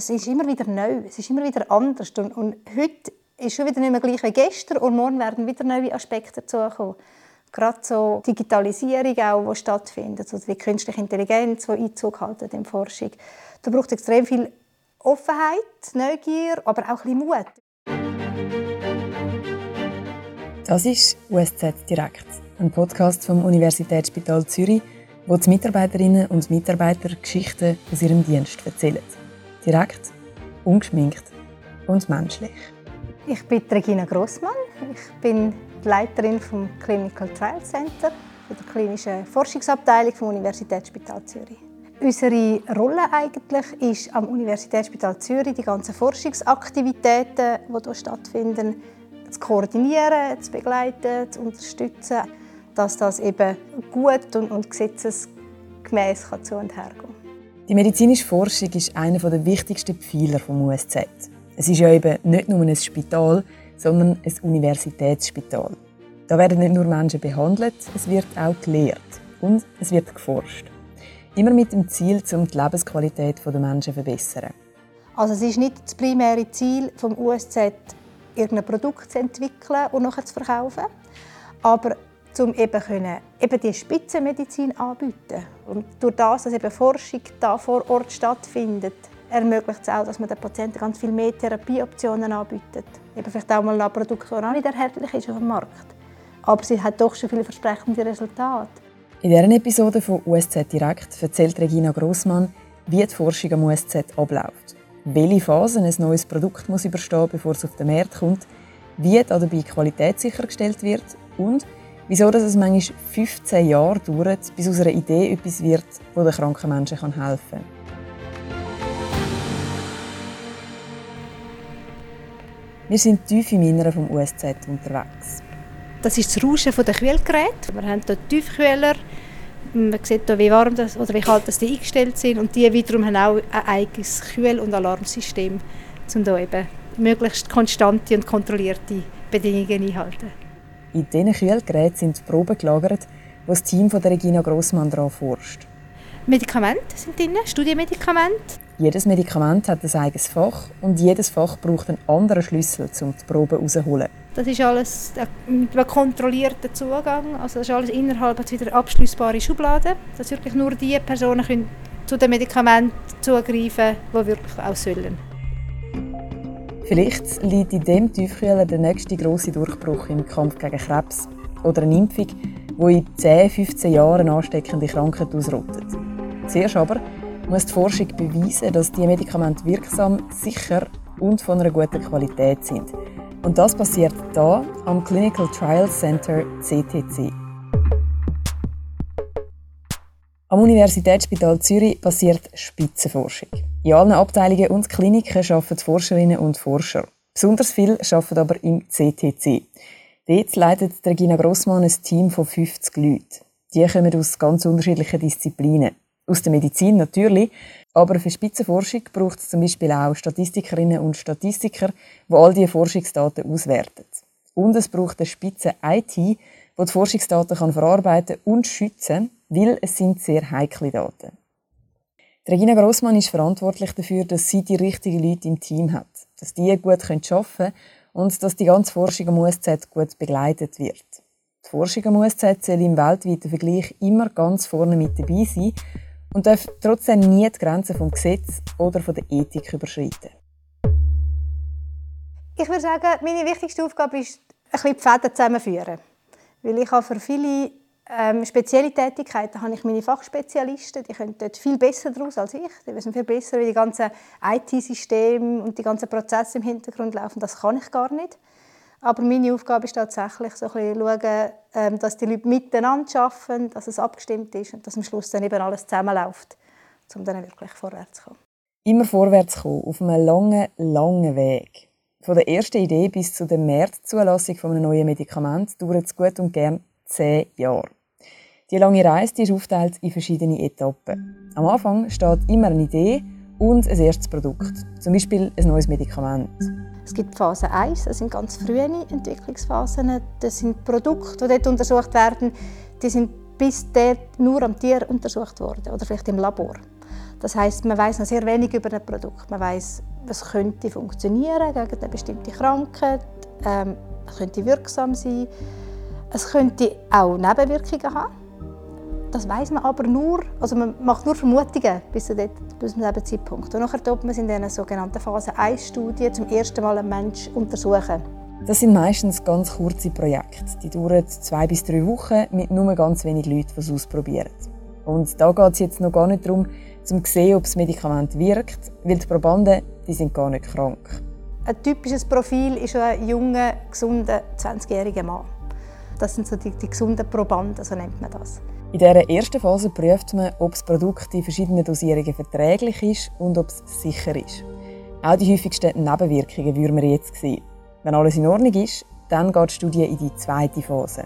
es ist immer wieder neu, es ist immer wieder anders. Und, und heute ist schon wieder nicht mehr gleich wie gestern und morgen werden wieder neue Aspekte dazukommen. Gerade so Digitalisierung auch, die stattfindet, also die künstliche Intelligenz, die Einzug hält in die Forschung. Da braucht es extrem viel Offenheit, Neugier, aber auch ein bisschen Mut. Das ist USZ Direkt, ein Podcast vom Universitätsspital Zürich, wo die Mitarbeiterinnen und Mitarbeiter Geschichten aus ihrem Dienst erzählen. Direkt, ungeschminkt und menschlich. Ich bin Regina Grossmann. Ich bin die Leiterin vom Clinical Trial Center, der klinischen Forschungsabteilung vom Universitätsspital Zürich. Unsere Rolle eigentlich ist am Universitätsspital Zürich die ganzen Forschungsaktivitäten, die hier stattfinden, zu koordinieren, zu begleiten, zu unterstützen, dass das eben gut und, und gesetzesgemäß zu und her gehen Die medizinische Forschung ist einer der wichtigsten Pfeiler des USZ. Es ist ja eben nicht nur ein Spital, sondern ein Universitätsspital. Da werden nicht nur Menschen behandelt, es wird auch gelehrt und es wird geforscht. Immer mit dem Ziel, um die Lebensqualität der Menschen zu verbessern. Also es ist nicht das primäre Ziel des USZ, irgendein Produkt zu entwickeln und nachher zu verkaufen. Aber um eben, können, eben die Spitzenmedizin anbieten. Und durch das, dass eben Forschung da vor Ort stattfindet, ermöglicht es auch, dass man den Patienten ganz viel mehr Therapieoptionen anbietet. Eben vielleicht auch mal ein Produkt, das auch nicht erhältlich ist auf dem Markt. Aber sie hat doch schon viele versprechende Resultate. In dieser Episode von USZ Direkt erzählt Regina Grossmann, wie die Forschung am USZ abläuft welche Phasen ein neues Produkt muss überstehen bevor es auf den Markt kommt, wie dabei Qualität sichergestellt wird und wieso dass es manchmal 15 Jahre dauert, bis aus einer Idee etwas wird, das den kranken Menschen helfen kann. Wir sind tief im Inneren vom USZ unterwegs. Das ist das Rauschen der Kühlgeräte. Wir haben hier Tiefkühler, man sieht hier, wie warm das, oder wie kalt das die eingestellt sind. Und die wiederum haben auch ein eigenes Kühl- und Alarmsystem, um hier eben möglichst konstante und kontrollierte Bedingungen einhalten. In diesen Kühlgeräten sind Proben gelagert, die das Team von der Regina Grossmann daran forscht. Medikamente sind drin, Studienmedikamente. Jedes Medikament hat ein eigenes Fach und jedes Fach braucht einen anderen Schlüssel, um die Proben herauszuholen. Das ist alles mit einem kontrollierten Zugang. Also das ist alles innerhalb wieder abschließbare Schubladen, dass wirklich nur die Personen können zu den Medikamenten zugreifen können, die wirklich auch sollen. Vielleicht liegt in dem Tiefkühler der nächste große Durchbruch im Kampf gegen Krebs oder eine Impfung, die in 10, 15 Jahren ansteckende Krankheit ausrottet. Zuerst aber muss die Forschung beweisen, dass die Medikamente wirksam, sicher und von einer guten Qualität sind. Und das passiert hier am Clinical Trial Center CTC. Am Universitätsspital Zürich passiert Spitzenforschung. In allen Abteilungen und Kliniken arbeiten Forscherinnen und Forscher. Besonders viel arbeiten aber im CTC. Dort leitet Regina Grossmann ein Team von 50 Leuten. Die kommen aus ganz unterschiedlichen Disziplinen. Aus der Medizin natürlich, aber für Spitzenforschung braucht es zum Beispiel auch Statistikerinnen und Statistiker, die all diese Forschungsdaten auswerten. Und es braucht eine Spitzen-IT, die die Forschungsdaten kann verarbeiten und schützen weil es sind sehr heikle Daten. Die Regina Grossmann ist verantwortlich dafür, dass sie die richtigen Leute im Team hat, dass die gut arbeiten können und dass die ganze Forschung am USZ gut begleitet wird. Die Forschung am USZ soll im weltweiten Vergleich immer ganz vorne mit dabei sein und darf trotzdem nie die Grenzen vom Gesetz oder der Ethik überschreiten. Ich würde sagen, meine wichtigste Aufgabe ist, ein bisschen die Fäden zusammenführen. Weil ich habe für viele ähm, spezielle Tätigkeiten habe ich meine Fachspezialisten, die können dort viel besser daraus als ich. Die wissen viel besser, wie die ganzen IT-Systeme und die ganzen Prozesse im Hintergrund laufen. Das kann ich gar nicht. Aber meine Aufgabe ist tatsächlich, so ein schauen, ähm, dass die Leute miteinander arbeiten, dass es abgestimmt ist und dass am Schluss dann eben alles zusammenläuft, um dann wirklich vorwärts zu kommen. Immer vorwärts kommen, auf einem langen, langen Weg. Von der ersten Idee bis zu der Märzzulassung von einem neuen Medikament dauert es gut und gern zehn Jahre. Die lange Reise die ist aufgeteilt in verschiedene Etappen. Am Anfang steht immer eine Idee und ein erstes Produkt, zum Beispiel ein neues Medikament. Es gibt Phase 1, das sind ganz frühe Entwicklungsphasen. Das sind Produkte, die dort untersucht werden, die sind bis dort nur am Tier untersucht worden oder vielleicht im Labor. Das heißt, man weiß noch sehr wenig über ein Produkt. Man weiß, was könnte funktionieren gegen eine bestimmte Krankheit, ähm, es könnte wirksam sein, es könnte auch Nebenwirkungen haben. Das weiß man aber nur, also man macht nur Vermutungen bis zu, diesem Zeitpunkt. Und nachher tut man es in dieser sogenannten Phase 1-Studie zum ersten Mal einen Menschen untersuchen. Das sind meistens ganz kurze Projekte. Die dauern zwei bis drei Wochen mit nur ganz wenig Leuten, die es ausprobieren. Und da geht es jetzt noch gar nicht darum, um zu sehen, ob das Medikament wirkt, weil die Probanden die sind gar nicht krank. Ein typisches Profil ist ein junger, gesunder 20-jähriger Mann. Das sind so die, die gesunden Probanden, so nennt man das. In dieser ersten Phase prüft man, ob das Produkt in verschiedenen Dosierungen verträglich ist und ob es sicher ist. Auch die häufigsten Nebenwirkungen würden wir jetzt sehen. Wenn alles in Ordnung ist, dann geht die Studie in die zweite Phase.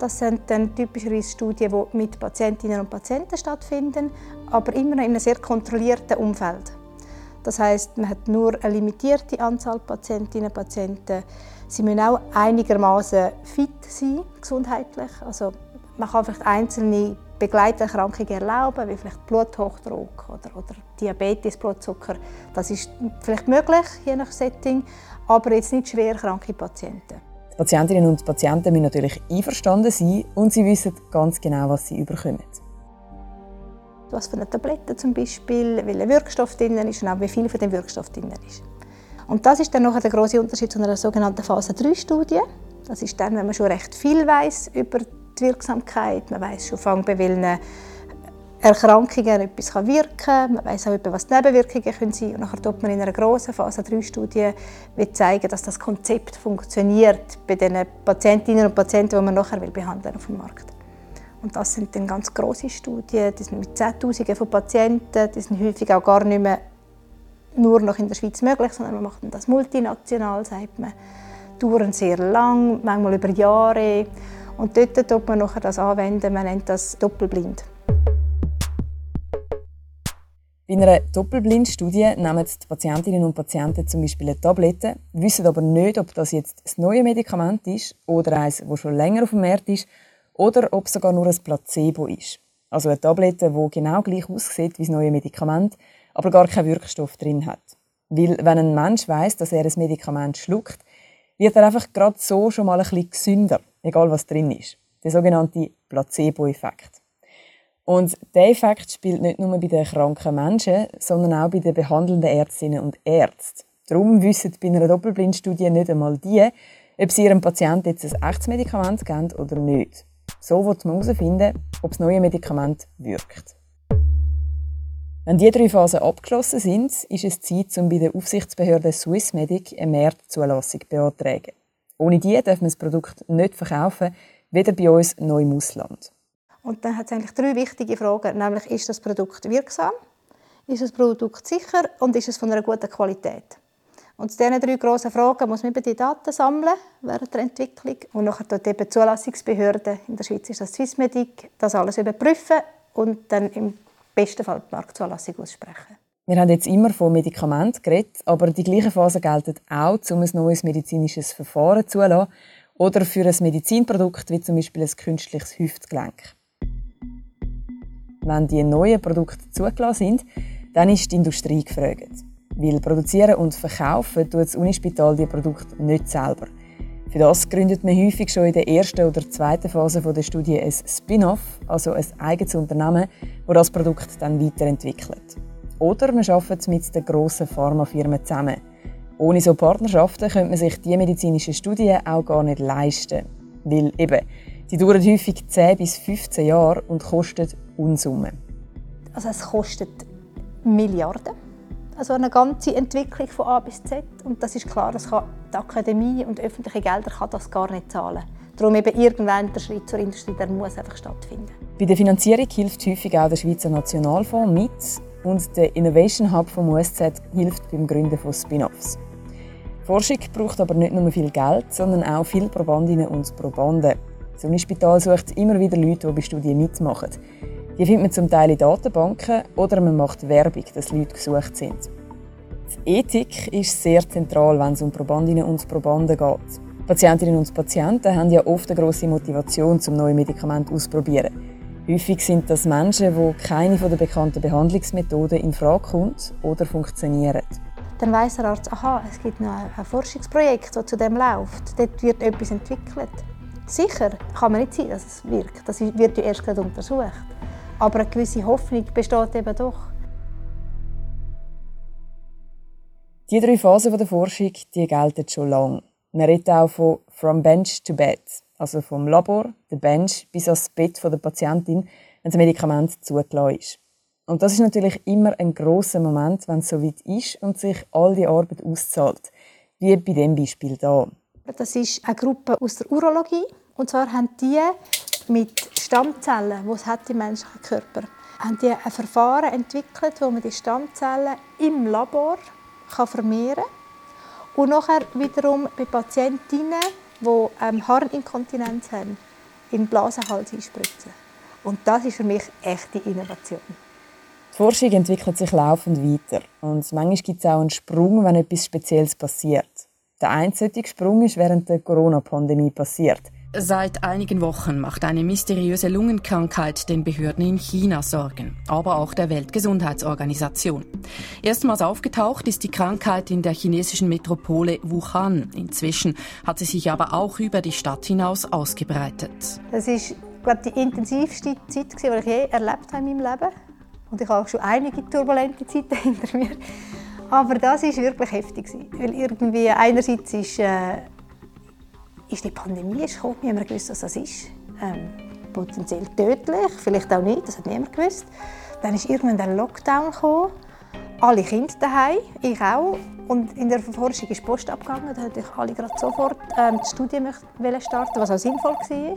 Das sind dann typischerweise Studien, die mit Patientinnen und Patienten stattfinden, aber immer in einem sehr kontrollierten Umfeld. Das heißt, man hat nur eine limitierte Anzahl Patientinnen und Patienten. Sie müssen auch einigermaßen fit sein, gesundheitlich. Also man kann vielleicht einzelne Begleiterkrankungen erlauben, wie vielleicht Bluthochdruck oder, oder Diabetes, Blutzucker. Das ist vielleicht möglich, je nach Setting, aber jetzt nicht schwer kranke Patienten. Die Patientinnen und Patienten müssen natürlich einverstanden sein und sie wissen ganz genau, was sie überkommen. Was für eine Tablette zum Beispiel, welcher Wirkstoff drin ist und auch wie viel von dem Wirkstoff drin ist. Und das ist dann noch der große Unterschied zu einer sogenannten Phase 3 Studie. Das ist dann, wenn man schon recht viel weiß über die Wirksamkeit, man weiß schon von bei welchen Erkrankungen etwas wirken kann. Man weiß auch, was die Nebenwirkungen sein können. Und dann tut man in einer grossen Phase 3-Studie zeigen, dass das Konzept funktioniert bei den Patientinnen und Patienten, die man nachher behandeln auf dem Markt. Und das sind dann ganz große Studien, die sind mit Zehntausenden von Patienten, die sind häufig auch gar nicht mehr nur noch in der Schweiz möglich, sondern man macht das multinational, sagt man. Dauern sehr lang, manchmal über Jahre. Und dort tut man nachher das anwenden, man nennt das doppelblind. Bei einer Doppelblindstudie nehmen die Patientinnen und Patienten zum Beispiel eine Tablette, wissen aber nicht, ob das jetzt das neue Medikament ist oder eines, das schon länger auf dem Markt ist, oder ob es sogar nur ein Placebo ist. Also eine Tablette, die genau gleich aussieht wie das neue Medikament, aber gar keinen Wirkstoff drin hat. Weil wenn ein Mensch weiß, dass er ein Medikament schluckt, wird er einfach gerade so schon mal ein bisschen gesünder, egal was drin ist. Der sogenannte Placebo-Effekt. Und der Effekt spielt nicht nur bei den kranken Menschen, sondern auch bei den behandelnden Ärztinnen und Ärzten. Darum wissen bei einer Doppelblindstudie nicht einmal die, ob sie ihrem Patienten jetzt ein echtes Medikament geben oder nicht. So wird man herausfinden, ob das neue Medikament wirkt. Wenn diese drei Phasen abgeschlossen sind, ist es Zeit, um bei der Aufsichtsbehörde Swissmedic eine Märktzulassung zu beantragen. Ohne die darf man das Produkt nicht verkaufen, weder bei uns noch im Ausland. Und dann hat es eigentlich drei wichtige Fragen, nämlich ist das Produkt wirksam, ist das Produkt sicher und ist es von einer guten Qualität. Und zu diesen drei grossen Fragen muss man eben die Daten sammeln während der Entwicklung und nachher dort eben die Zulassungsbehörde, in der Schweiz ist das Swissmedic, das alles überprüfen und dann im besten Fall die Marktzulassung aussprechen. Wir haben jetzt immer von Medikamenten geredet, aber die gleichen Phasen gelten auch, um ein neues medizinisches Verfahren zu lassen oder für ein Medizinprodukt wie zum Beispiel ein künstliches Hüftgelenk. Wenn die neuen Produkte zugelassen sind, dann ist die Industrie gefragt. Weil produzieren und verkaufen tut das Unispital die Produkte nicht selber. Für das gründet man häufig schon in der ersten oder zweiten Phase der Studie ein Spin-off, also ein eigenes Unternehmen, das das Produkt dann weiterentwickelt. Oder man arbeitet mit den grossen Pharmafirmen zusammen. Ohne so Partnerschaften könnte man sich diese medizinischen Studien auch gar nicht leisten. Weil eben, die dauern häufig 10 bis 15 Jahre und kosten Unsummen. Also es kostet Milliarden. Also eine ganze Entwicklung von A bis Z. Und das ist klar, das kann die Akademie und öffentliche Gelder kann das gar nicht zahlen. Darum eben irgendwann der Schritt zur Industrie, der muss einfach stattfinden. Bei der Finanzierung hilft häufig auch der Schweizer Nationalfonds mit und der Innovation Hub vom USZ hilft beim Gründen von Spin-offs. Forschung braucht aber nicht nur viel Geld, sondern auch viele Probandinnen und Probanden. Das Unispital sucht immer wieder Leute, die bei Studien mitmachen. Die findet man zum Teil in Datenbanken oder man macht Werbung, dass Leute gesucht sind. Die Ethik ist sehr zentral, wenn es um Probandinnen und Probanden geht. Patientinnen und Patienten haben ja oft eine grosse Motivation, zum neue Medikament auszuprobieren. Häufig sind das Menschen, wo keine der bekannten Behandlungsmethoden in Frage kommt oder funktionieren. Dann weiß der Arzt, aha, es gibt noch ein Forschungsprojekt, das zu dem läuft. Dort wird etwas entwickelt. Sicher kann man nicht sein, dass es wirkt. Das wird ja erst gerade untersucht. Aber eine gewisse Hoffnung besteht eben doch. Die drei Phasen der Forschung die gelten schon lange. Man redet auch von «from bench to bed», also vom Labor, der Bench, bis ans Bett der Patientin, wenn das Medikament zugelassen ist. Und das ist natürlich immer ein großer Moment, wenn es so weit ist und sich all die Arbeit auszahlt. Wie bei dem Beispiel hier. Das ist eine Gruppe aus der Urologie. Und zwar haben die mit Stammzellen, die es hat im menschlichen Körper, haben die ein Verfahren entwickelt, wo man die Stammzellen im Labor vermehren kann und nachher wiederum bei Patientinnen, die ähm, Harninkontinenz haben, in den Blasenhals einspritzen. Und das ist für mich echte Innovation. Die Forschung entwickelt sich laufend weiter und manchmal gibt es auch einen Sprung, wenn etwas Spezielles passiert. Der einzige Sprung ist während der Corona-Pandemie passiert – Seit einigen Wochen macht eine mysteriöse Lungenkrankheit den Behörden in China Sorgen, aber auch der Weltgesundheitsorganisation. Erstmals aufgetaucht ist die Krankheit in der chinesischen Metropole Wuhan. Inzwischen hat sie sich aber auch über die Stadt hinaus ausgebreitet. Das ist glaube die intensivste Zeit, die ich je erlebt habe in meinem Leben. Und ich habe auch schon einige turbulente Zeiten hinter mir. Aber das ist wirklich heftig, weil irgendwie einerseits ist äh, ist die Pandemie gekommen. Niemand gewusst, was das ist. Ähm, potenziell tödlich, vielleicht auch nicht, das hat niemand gewusst. Dann ist irgendwann der Lockdown gekommen. Alle Kinder daheim, ich auch. Und in der Forschung ist Post abgegangen. Da wollte ich alle gerade sofort ähm, die Studie starten, was auch sinnvoll war.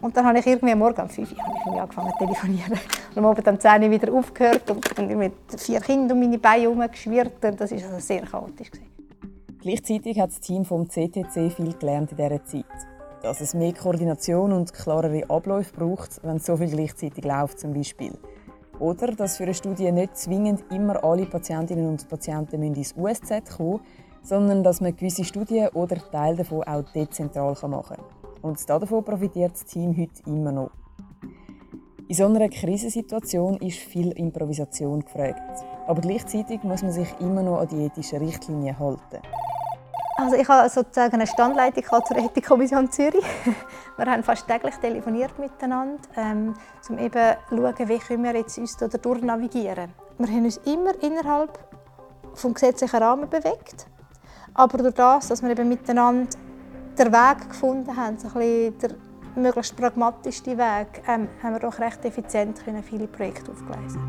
Und dann habe ich irgendwie morgen um 5 Uhr angefangen zu telefonieren. Und am Abend um 10 Uhr wieder aufgehört und mit vier Kindern um meine Beine herumgeschwirrt. Das war also sehr chaotisch. Gleichzeitig hat das Team vom CTC viel gelernt in dieser Zeit. Dass es mehr Koordination und klarere Abläufe braucht, wenn so viel gleichzeitig läuft zum Beispiel. Oder dass für eine Studie nicht zwingend immer alle Patientinnen und Patienten ins USZ kommen sondern dass man gewisse Studien oder Teile davon auch dezentral machen kann. Und davon profitiert das Team heute immer noch. In so einer Krisensituation ist viel Improvisation gefragt. Aber gleichzeitig muss man sich immer noch an die ethischen Richtlinien halten. Also ich habe sozusagen eine Standleitung zur Ethikkommission Zürich. Wir haben fast täglich telefoniert miteinander, ähm, um eben zu schauen, wie können wir jetzt uns dadurch navigieren. Wir haben uns immer innerhalb des gesetzlichen Rahmens bewegt, aber durch das, dass wir eben miteinander den Weg gefunden haben, so ein der möglichst pragmatischste Weg, ähm, haben wir doch recht effizient können viele Projekte aufgleisen.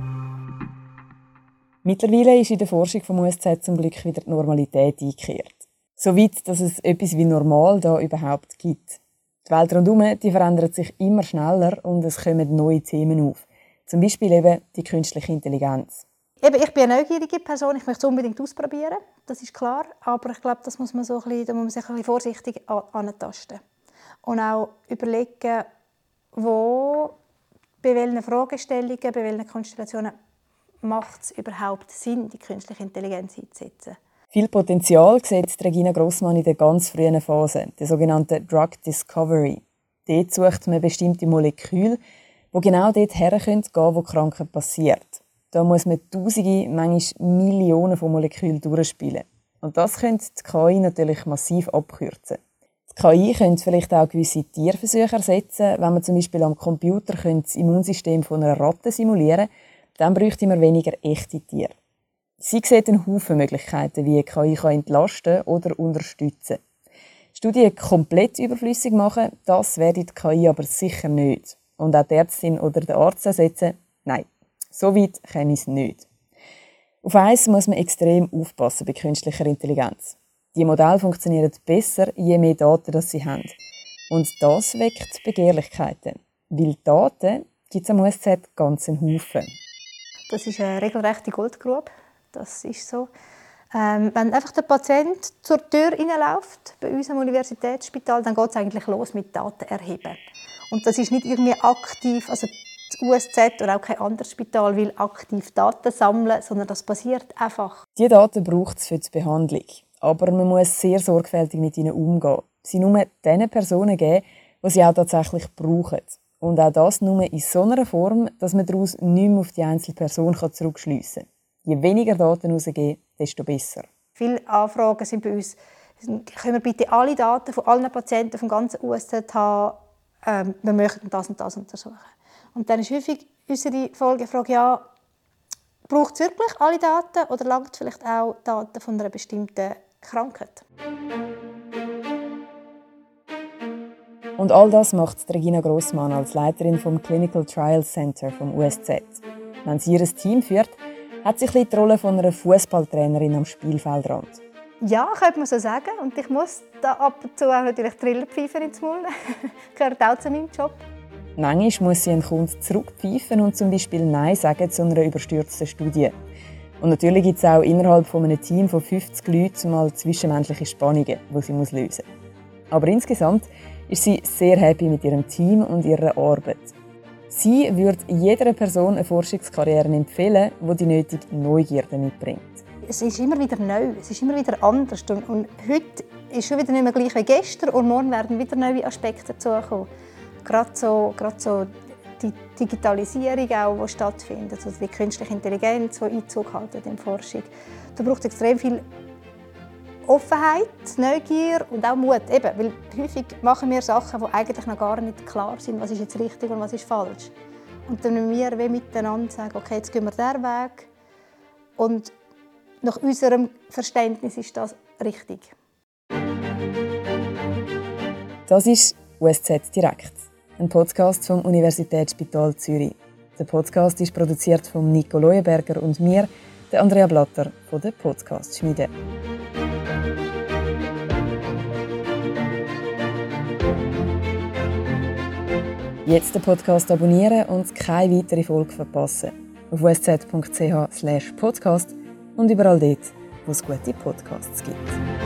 Mittlerweile ist in der Forschung vom USZ zum Glück wieder die Normalität eingekehrt. So weit, dass es etwas wie normal da überhaupt gibt. Die Welt rundherum die verändert sich immer schneller und es kommen neue Themen auf. Zum Beispiel eben die künstliche Intelligenz. Eben, ich bin eine neugierige Person, ich möchte es unbedingt ausprobieren, das ist klar. Aber ich glaube, das muss man so ein bisschen, da muss man sich ein bisschen vorsichtig antasten. Und auch überlegen, wo, bei welchen Fragestellungen, bei welchen Konstellationen macht es überhaupt Sinn, die künstliche Intelligenz einzusetzen. Viel Potenzial sieht Regina Grossmann in der ganz frühen Phase, der sogenannten Drug Discovery. Dort sucht man bestimmte Moleküle, wo genau dort können, wo Krankheit passiert. Da muss man Tausende, manchmal Millionen von Molekülen durchspielen. Und das könnte die KI natürlich massiv abkürzen. Die KI könnte vielleicht auch gewisse Tierversuche ersetzen. Wenn man zum Beispiel am Computer das Immunsystem von einer Ratte simulieren könnte, dann bräuchte man weniger echte Tiere. Sie sieht einen Haufen Möglichkeiten, wie KI entlasten oder unterstützen Studien komplett überflüssig machen, das werde die KI aber sicher nicht. Und auch die Ärztin oder der Arzt ersetzen, nein, so weit kann ich es nicht. Auf eins muss man extrem aufpassen bei künstlicher Intelligenz. Die Modelle funktionieren besser, je mehr Daten das sie haben. Und das weckt Begehrlichkeiten. Weil Daten gibt es am USZ ganz einen Haufen. Das ist eine regelrechte Goldgrube. Das ist so. Ähm, wenn einfach der Patient zur Tür reinläuft, bei uns am Universitätsspital, dann geht es eigentlich los mit Daten erheben. Und das ist nicht irgendwie aktiv, also das USZ oder auch kein anderes Spital will aktiv Daten sammeln, sondern das passiert einfach. Die Daten braucht es für die Behandlung. Aber man muss sehr sorgfältig mit ihnen umgehen. Sie nur den Personen geben, die sie auch tatsächlich brauchen. Und auch das nur in so einer Form, dass man daraus nicht mehr auf die einzelne Person zurückschliessen kann. Je weniger Daten rausgeben, desto besser. Viele Anfragen sind bei uns, können wir bitte alle Daten von allen Patienten vom ganzen USZ haben, ähm, wir möchten das und das untersuchen. Und dann ist häufig unsere Folgefrage, ja, braucht es wirklich alle Daten oder langt vielleicht auch Daten von einer bestimmten Krankheit? Und all das macht Regina Grossmann als Leiterin vom Clinical Trials Center vom USZ. Wenn sie ihr Team führt, hat sie die Rolle von einer Fußballtrainerin am Spielfeldrand. Ja, könnte man so sagen. Und ich muss da ab und zu auch natürlich Trillerpfeifer ins Maul. gehört auch zu meinem Job. Manchmal muss sie einen Kunden zurückpfeifen und zum Beispiel Nein sagen zu einer überstürzten Studie. Und natürlich gibt es auch innerhalb von einem Team von 50 Leuten mal zwischenmenschliche Spannungen, die sie lösen muss. Aber insgesamt ist sie sehr happy mit ihrem Team und ihrer Arbeit. Sie würde jeder Person eine Forschungskarriere empfehlen, die die nötige Neugierde mitbringt. Es ist immer wieder neu, es ist immer wieder anders. Und, und heute ist schon wieder nicht mehr gleich wie gestern und morgen werden wieder neue Aspekte dazukommen. Gerade so, gerade so die Digitalisierung, auch, die stattfindet, also die künstliche Intelligenz, die Einzug hält in die Forschung. Da braucht extrem viel Offenheit, Neugier und auch Mut. Eben, weil häufig machen wir Sachen, die eigentlich noch gar nicht klar sind, was ist jetzt richtig und was ist falsch. Und dann müssen wir wie miteinander sagen, okay, jetzt gehen wir diesen Weg und nach unserem Verständnis ist das richtig. Das ist USZ Direkt, ein Podcast vom Universitätsspital Zürich. Der Podcast ist produziert von Nico Leuenberger und mir, der Andrea Blatter von der Podcast Schmiede. Jetzt den Podcast abonnieren und keine weitere Folge verpassen. Auf usz.ch/podcast und überall dort, wo es gute Podcasts gibt.